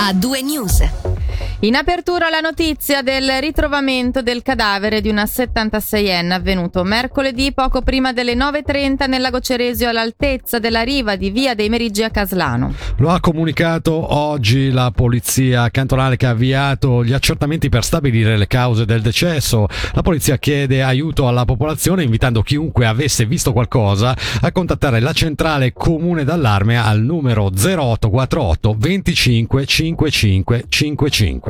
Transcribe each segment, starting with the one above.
a due news. In apertura la notizia del ritrovamento del cadavere di una 76enne avvenuto mercoledì poco prima delle 9.30 nel lago Ceresio all'altezza della riva di Via dei Meriggi a Caslano. Lo ha comunicato oggi la polizia cantonale che ha avviato gli accertamenti per stabilire le cause del decesso. La polizia chiede aiuto alla popolazione invitando chiunque avesse visto qualcosa a contattare la centrale comune d'allarme al numero 0848 25 55 55.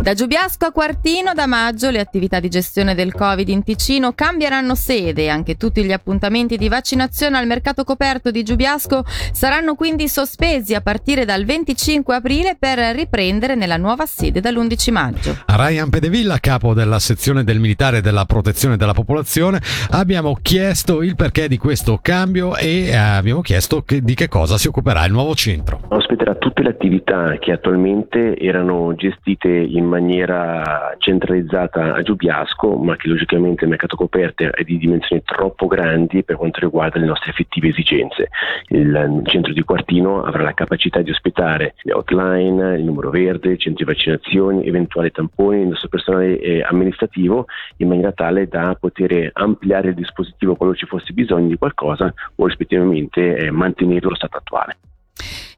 Da Giubiasco a Quartino da maggio le attività di gestione del Covid in Ticino cambieranno sede anche tutti gli appuntamenti di vaccinazione al mercato coperto di Giubiasco saranno quindi sospesi a partire dal 25 aprile per riprendere nella nuova sede dall'11 maggio. A Ryan Pedevilla, capo della sezione del militare della protezione della popolazione, abbiamo chiesto il perché di questo cambio e abbiamo chiesto che, di che cosa si occuperà il nuovo centro. Ospiterà tutte le attività che attualmente erano gestite gestite in maniera centralizzata a Giubiasco, ma che logicamente il mercato coperto è di dimensioni troppo grandi per quanto riguarda le nostre effettive esigenze. Il centro di Quartino avrà la capacità di ospitare le hotline, il numero verde, centri di vaccinazioni, eventuali tamponi, il nostro personale eh, amministrativo, in maniera tale da poter ampliare il dispositivo qualora ci fosse bisogno di qualcosa o rispettivamente eh, mantenere lo stato attuale.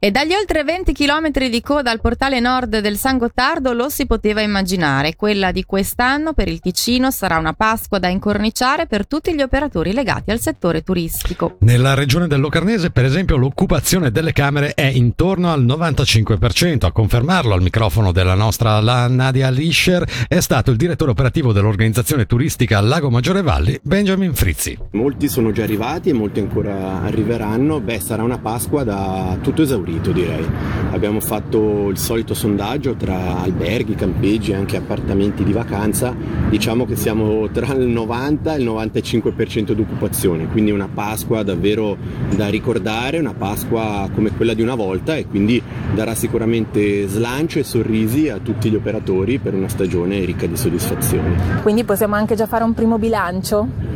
E dagli oltre 20 km di coda al portale nord del San Gottardo lo si poteva immaginare. Quella di quest'anno per il Ticino sarà una Pasqua da incorniciare per tutti gli operatori legati al settore turistico. Nella regione del Locarnese, per esempio, l'occupazione delle camere è intorno al 95%. A confermarlo al microfono della nostra Nadia Lischer è stato il direttore operativo dell'organizzazione turistica Lago Maggiore Valli, Benjamin Frizzi. Molti sono già arrivati e molti ancora arriveranno. Beh, sarà una Pasqua da tutto esaurito esaurito direi. Abbiamo fatto il solito sondaggio tra alberghi, campeggi e anche appartamenti di vacanza, diciamo che siamo tra il 90 e il 95% di occupazione, quindi una Pasqua davvero da ricordare, una Pasqua come quella di una volta e quindi darà sicuramente slancio e sorrisi a tutti gli operatori per una stagione ricca di soddisfazioni. Quindi possiamo anche già fare un primo bilancio?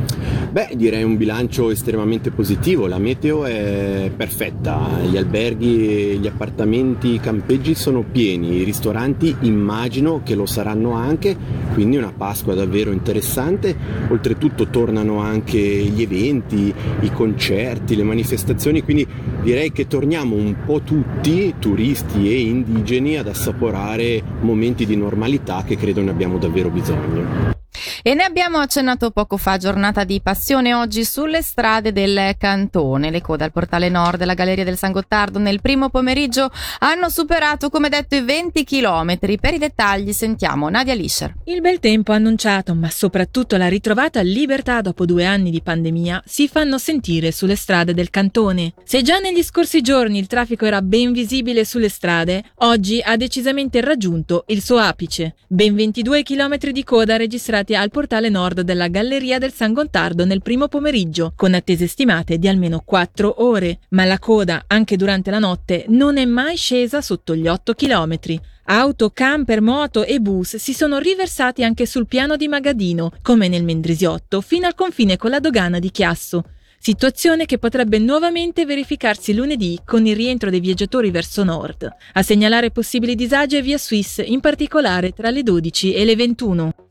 Beh, direi un bilancio estremamente positivo, la meteo è perfetta, gli alberghi, gli appartamenti, i campeggi sono pieni, i ristoranti immagino che lo saranno anche, quindi una Pasqua davvero interessante, oltretutto tornano anche gli eventi, i concerti, le manifestazioni, quindi direi che torniamo un po' tutti, turisti e indigeni, ad assaporare momenti di normalità che credo ne abbiamo davvero bisogno. E ne abbiamo accennato poco fa, giornata di passione oggi sulle strade del cantone. Le code al portale nord della Galleria del San Gottardo nel primo pomeriggio hanno superato, come detto, i 20 km. Per i dettagli sentiamo Nadia Lischer. Il bel tempo annunciato, ma soprattutto la ritrovata libertà dopo due anni di pandemia, si fanno sentire sulle strade del cantone. Se già negli scorsi giorni il traffico era ben visibile sulle strade, oggi ha decisamente raggiunto il suo apice. Ben 22 km di coda registrati al portale nord della Galleria del San Gontardo nel primo pomeriggio, con attese stimate di almeno 4 ore, ma la coda, anche durante la notte, non è mai scesa sotto gli 8 km. Auto, camper, moto e bus si sono riversati anche sul piano di Magadino, come nel Mendrisiotto, fino al confine con la dogana di Chiasso. Situazione che potrebbe nuovamente verificarsi lunedì con il rientro dei viaggiatori verso nord. A segnalare possibili disagi è via Swiss, in particolare tra le 12 e le 21.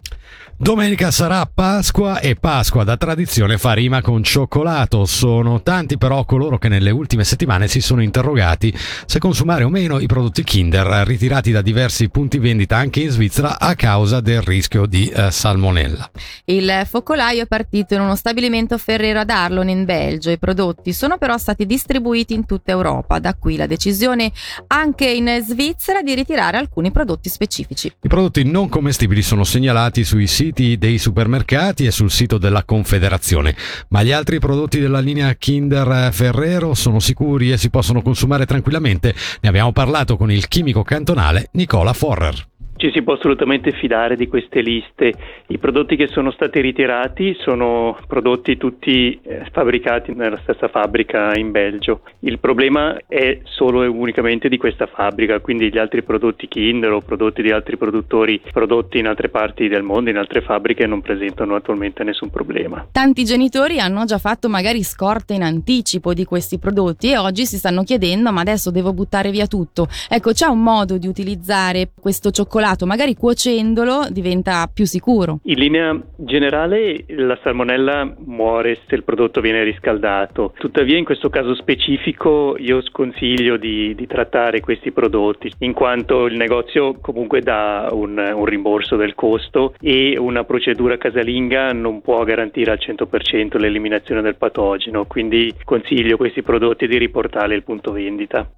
Domenica sarà Pasqua e Pasqua da tradizione fa rima con cioccolato. Sono tanti però coloro che nelle ultime settimane si sono interrogati se consumare o meno i prodotti Kinder ritirati da diversi punti vendita anche in Svizzera a causa del rischio di eh, salmonella. Il focolaio è partito in uno stabilimento ferrero ad Arlon in Belgio. I prodotti sono però stati distribuiti in tutta Europa. Da qui la decisione anche in Svizzera di ritirare alcuni prodotti specifici. I prodotti non commestibili sono segnalati sui siti siti dei supermercati e sul sito della Confederazione, ma gli altri prodotti della linea Kinder Ferrero sono sicuri e si possono consumare tranquillamente. Ne abbiamo parlato con il chimico cantonale Nicola Forrer ci si può assolutamente fidare di queste liste. I prodotti che sono stati ritirati sono prodotti tutti eh, fabbricati nella stessa fabbrica in Belgio. Il problema è solo e unicamente di questa fabbrica, quindi gli altri prodotti Kinder o prodotti di altri produttori prodotti in altre parti del mondo, in altre fabbriche, non presentano attualmente nessun problema. Tanti genitori hanno già fatto magari scorte in anticipo di questi prodotti e oggi si stanno chiedendo ma adesso devo buttare via tutto. Ecco, c'è un modo di utilizzare questo cioccolato, magari cuocendolo diventa più sicuro. In linea generale la salmonella muore se il prodotto viene riscaldato, tuttavia in questo caso specifico io sconsiglio di, di trattare questi prodotti in quanto il negozio comunque dà un, un rimborso del costo e una procedura casalinga non può garantire al 100% l'eliminazione del patogeno, quindi consiglio questi prodotti di riportarli al punto vendita.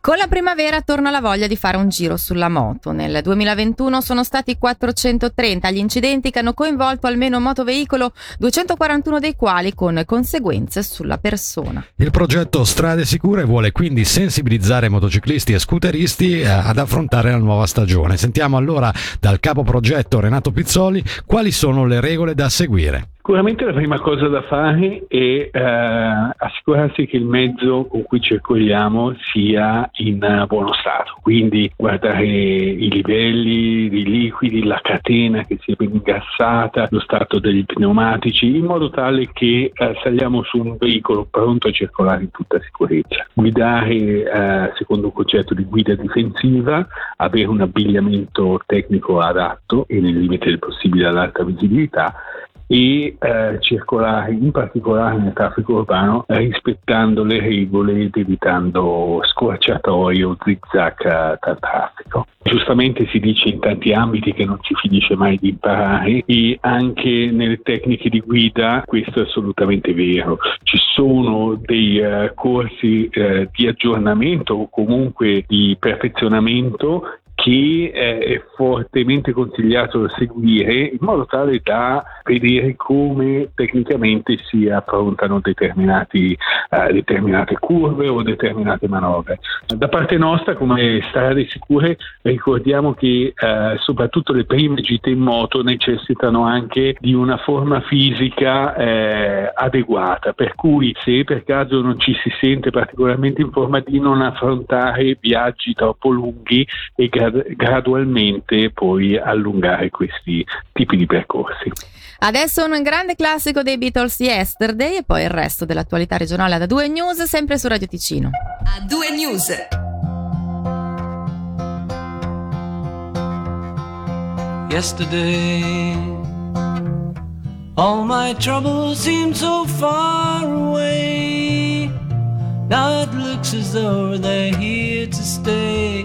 Con la primavera torna la voglia di fare un giro sulla moto. Nel 2021 sono stati 430 gli incidenti che hanno coinvolto almeno un motoveicolo, 241 dei quali con conseguenze sulla persona. Il progetto Strade Sicure vuole quindi sensibilizzare motociclisti e scooteristi eh, ad affrontare la nuova stagione. Sentiamo allora dal capo progetto Renato Pizzoli quali sono le regole da seguire. Sicuramente la prima cosa da fare è eh, assicurarsi che il mezzo con cui circoliamo sia in buono stato, quindi guardare i livelli di liquidi, la catena che sia ben ingassata, lo stato degli pneumatici, in modo tale che eh, saliamo su un veicolo pronto a circolare in tutta sicurezza. Guidare eh, secondo un concetto di guida difensiva, avere un abbigliamento tecnico adatto e nel limite del possibile all'alta visibilità e eh, circolare in particolare nel traffico urbano rispettando le regole ed evitando scorciatoie o zigzag tra traffico. Giustamente si dice in tanti ambiti che non si finisce mai di imparare e anche nelle tecniche di guida questo è assolutamente vero. Ci sono dei uh, corsi uh, di aggiornamento o comunque di perfezionamento che è fortemente consigliato seguire in modo tale da vedere come tecnicamente si affrontano determinate curve o determinate manovre. Da parte nostra, come strade sicure, ricordiamo che eh, soprattutto le prime gite in moto necessitano anche di una forma fisica eh, adeguata, per cui se per caso non ci si sente particolarmente in forma di non affrontare viaggi troppo lunghi e gradi gradualmente poi allungare questi tipi di percorsi. Adesso un grande classico dei Beatles Yesterday e poi il resto dell'attualità regionale ad A2 News sempre su Radio Ticino. A2 News. Yesterday All my troubles seem so far away Now it looks as though they're here to stay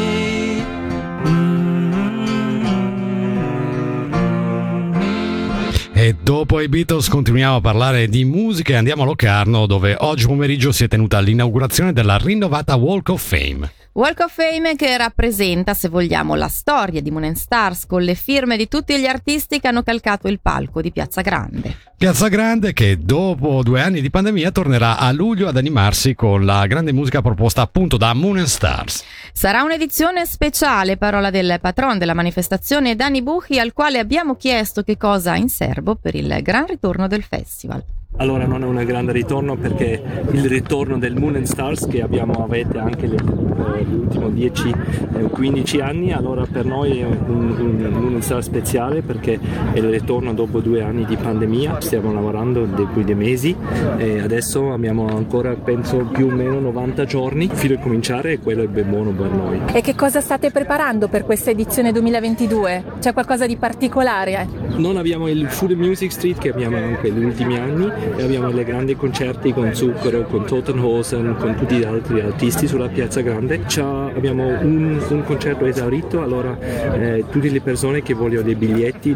Dopo i Beatles continuiamo a parlare di musica e andiamo a Locarno dove oggi pomeriggio si è tenuta l'inaugurazione della rinnovata Walk of Fame. Walk of Fame che rappresenta, se vogliamo, la storia di Moon Stars con le firme di tutti gli artisti che hanno calcato il palco di Piazza Grande. Piazza Grande che dopo due anni di pandemia tornerà a luglio ad animarsi con la grande musica proposta appunto da Moon Stars. Sarà un'edizione speciale, parola del patron della manifestazione Dani Buchi, al quale abbiamo chiesto che cosa ha in serbo per il gran ritorno del festival. Allora non è un grande ritorno perché il ritorno del Moon and Stars che abbiamo avete anche le, eh, gli ultimi 10-15 eh, anni, allora per noi è un, un, Moon and Stars speciale perché è il ritorno dopo due anni di pandemia, stiamo lavorando dopo dei mesi e adesso abbiamo ancora penso più o meno 90 giorni fino a cominciare e quello è ben buono per noi. E che cosa state preparando per questa edizione 2022? C'è qualcosa di particolare? Non abbiamo il Food Music Street che abbiamo anche negli ultimi anni e abbiamo dei grandi concerti con Zucchero, con Totenhosen, con tutti gli altri artisti sulla Piazza Grande. C'ha, abbiamo un, un, concerto esaurito, allora eh, tutte le persone che vogliono dei biglietti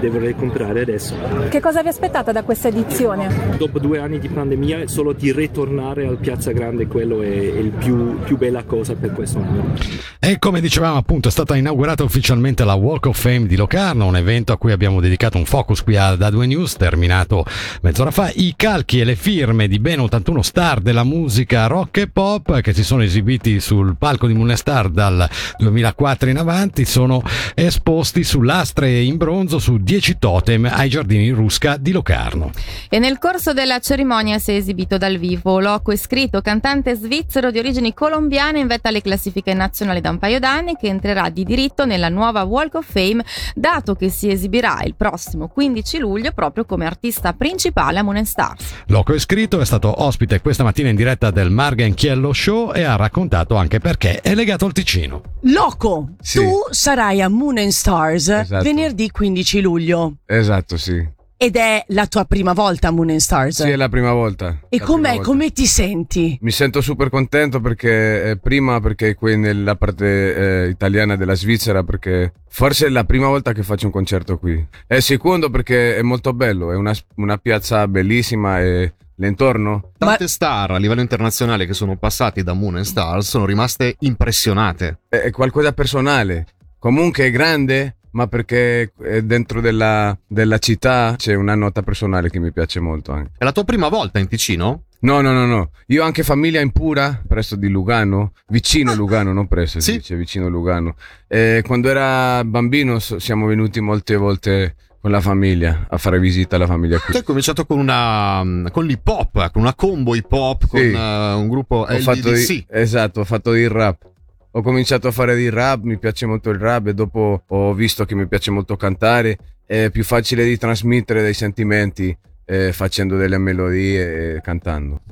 devono comprare adesso. Che cosa vi aspettate da questa edizione? Dopo due anni di pandemia, solo di ritornare al Piazza Grande, quello è, è il più, più bella cosa per questo anno. E come dicevamo appunto è stata inaugurata ufficialmente la Walk of Fame di Locarno, un evento a cui abbiamo dedicato un focus qui a Da 2 News, terminato mezz'ora fa, i calchi e le firme di ben 81 star della musica rock e pop che si sono esibiti sul palco di Moonstar dal 2004 in avanti sono esposti su lastre in bronzo su 10 totem ai giardini Rusca di Locarno. E nel corso della cerimonia si è esibito dal vivo Loco Escrito, cantante svizzero di origini colombiane in vetta alle classifiche nazionali da un paio d'anni che entrerà di diritto nella nuova Walk of Fame dato che si esibirà il prossimo 15 luglio proprio come artista principale a Moon Stars. Loco è scritto, è stato ospite questa mattina in diretta del Margen Chiello Show e ha raccontato anche perché è legato al Ticino. Loco, sì. tu sarai a Moon Stars esatto. venerdì 15 luglio. Esatto, sì. Ed è la tua prima volta a Moon and Stars? Sì, è la prima volta. E com'è? Volta. Come ti senti? Mi sento super contento perché eh, prima perché qui nella parte eh, italiana della Svizzera perché forse è la prima volta che faccio un concerto qui. E secondo perché è molto bello, è una, una piazza bellissima e l'intorno. Tante Ma... star a livello internazionale che sono passati da Moon and Stars sono rimaste impressionate. È, è qualcosa personale. Comunque è grande, ma perché dentro della, della, città c'è una nota personale che mi piace molto anche. È la tua prima volta in Ticino? No, no, no, no. Io ho anche famiglia in Pura, presso di Lugano, vicino Lugano, non presso, sì? si dice vicino Lugano. E quando era bambino siamo venuti molte volte con la famiglia a fare visita alla famiglia qui. Tu hai cominciato con una con l'hip hop, con una combo hip hop con sì. uh, un gruppo ho LDDC. Fatto esatto, ho fatto il rap ho cominciato a fare di rap, mi piace molto il rap e dopo ho visto che mi piace molto cantare, è più facile di trasmettere dei sentimenti eh, facendo delle melodie e cantando.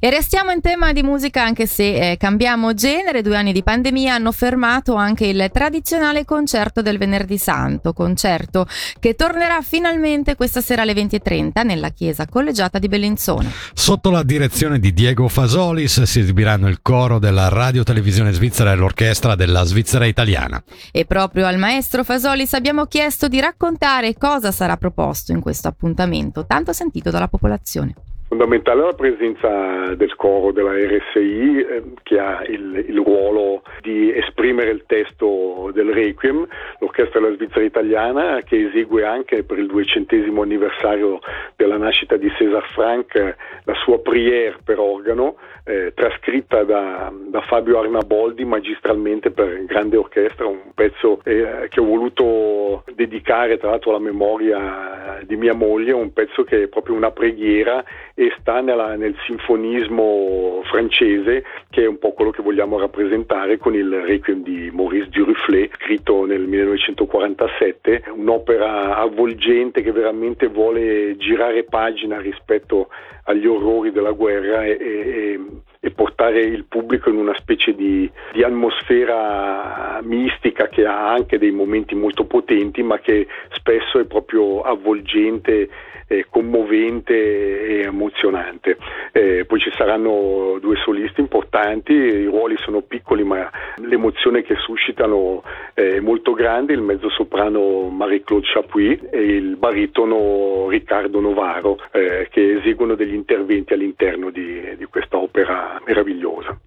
E restiamo in tema di musica anche se eh, cambiamo genere, due anni di pandemia hanno fermato anche il tradizionale concerto del venerdì santo, concerto che tornerà finalmente questa sera alle 20.30 nella chiesa collegiata di Bellinzona. Sotto la direzione di Diego Fasolis si esibiranno il coro della radio televisione svizzera e l'orchestra della Svizzera italiana. E proprio al maestro Fasolis abbiamo chiesto di raccontare cosa sarà proposto in questo appuntamento tanto sentito dalla popolazione. Fondamentale la presenza del coro della RSI eh, che ha il, il, ruolo di esprimere il testo del Requiem, l'Orchestra della Svizzera Italiana che esegue anche per il duecentesimo anniversario della nascita di César Franck la sua prière per organo eh, trascritta da, da, Fabio Arnaboldi magistralmente per grande orchestra, un pezzo eh, che ho voluto dedicare tra l'altro alla memoria di mia moglie, un pezzo che è proprio una preghiera e sta nella, nel sinfonismo francese che è un po' quello che vogliamo rappresentare con il Requiem di Maurice Duruflé scritto nel 1947, un'opera avvolgente che veramente vuole girare pagina rispetto agli orrori della guerra e, e, e portare il pubblico in una specie di, di, atmosfera mistica che ha anche dei momenti molto potenti ma che spesso è proprio avvolgente eh, commovente e emozionante. Eh, poi ci saranno due solisti importanti, i ruoli sono piccoli ma l'emozione che suscitano è molto grande, il mezzo soprano Marie-Claude Chapuis e il baritono Riccardo Novaro eh, che eseguono degli interventi all'interno di, di questa opera meravigliosa.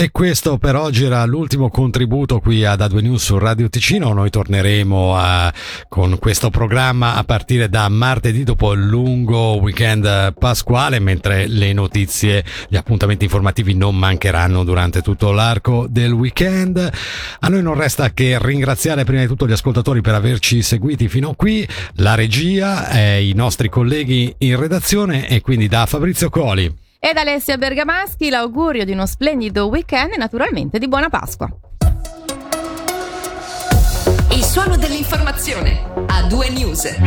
E questo per oggi era l'ultimo contributo qui ad A2 News su Radio Ticino. Noi torneremo a, con questo programma a partire da martedì dopo il lungo weekend pasquale, mentre le notizie, gli appuntamenti informativi non mancheranno durante tutto l'arco del weekend. A noi non resta che ringraziare prima di tutto gli ascoltatori per averci seguiti fino a qui, la regia, eh, i nostri colleghi in redazione e quindi da Fabrizio Coli. Ed Alessia Bergamaschi l'augurio di uno splendido weekend e naturalmente di buona Pasqua. Il suono dell'informazione a due news.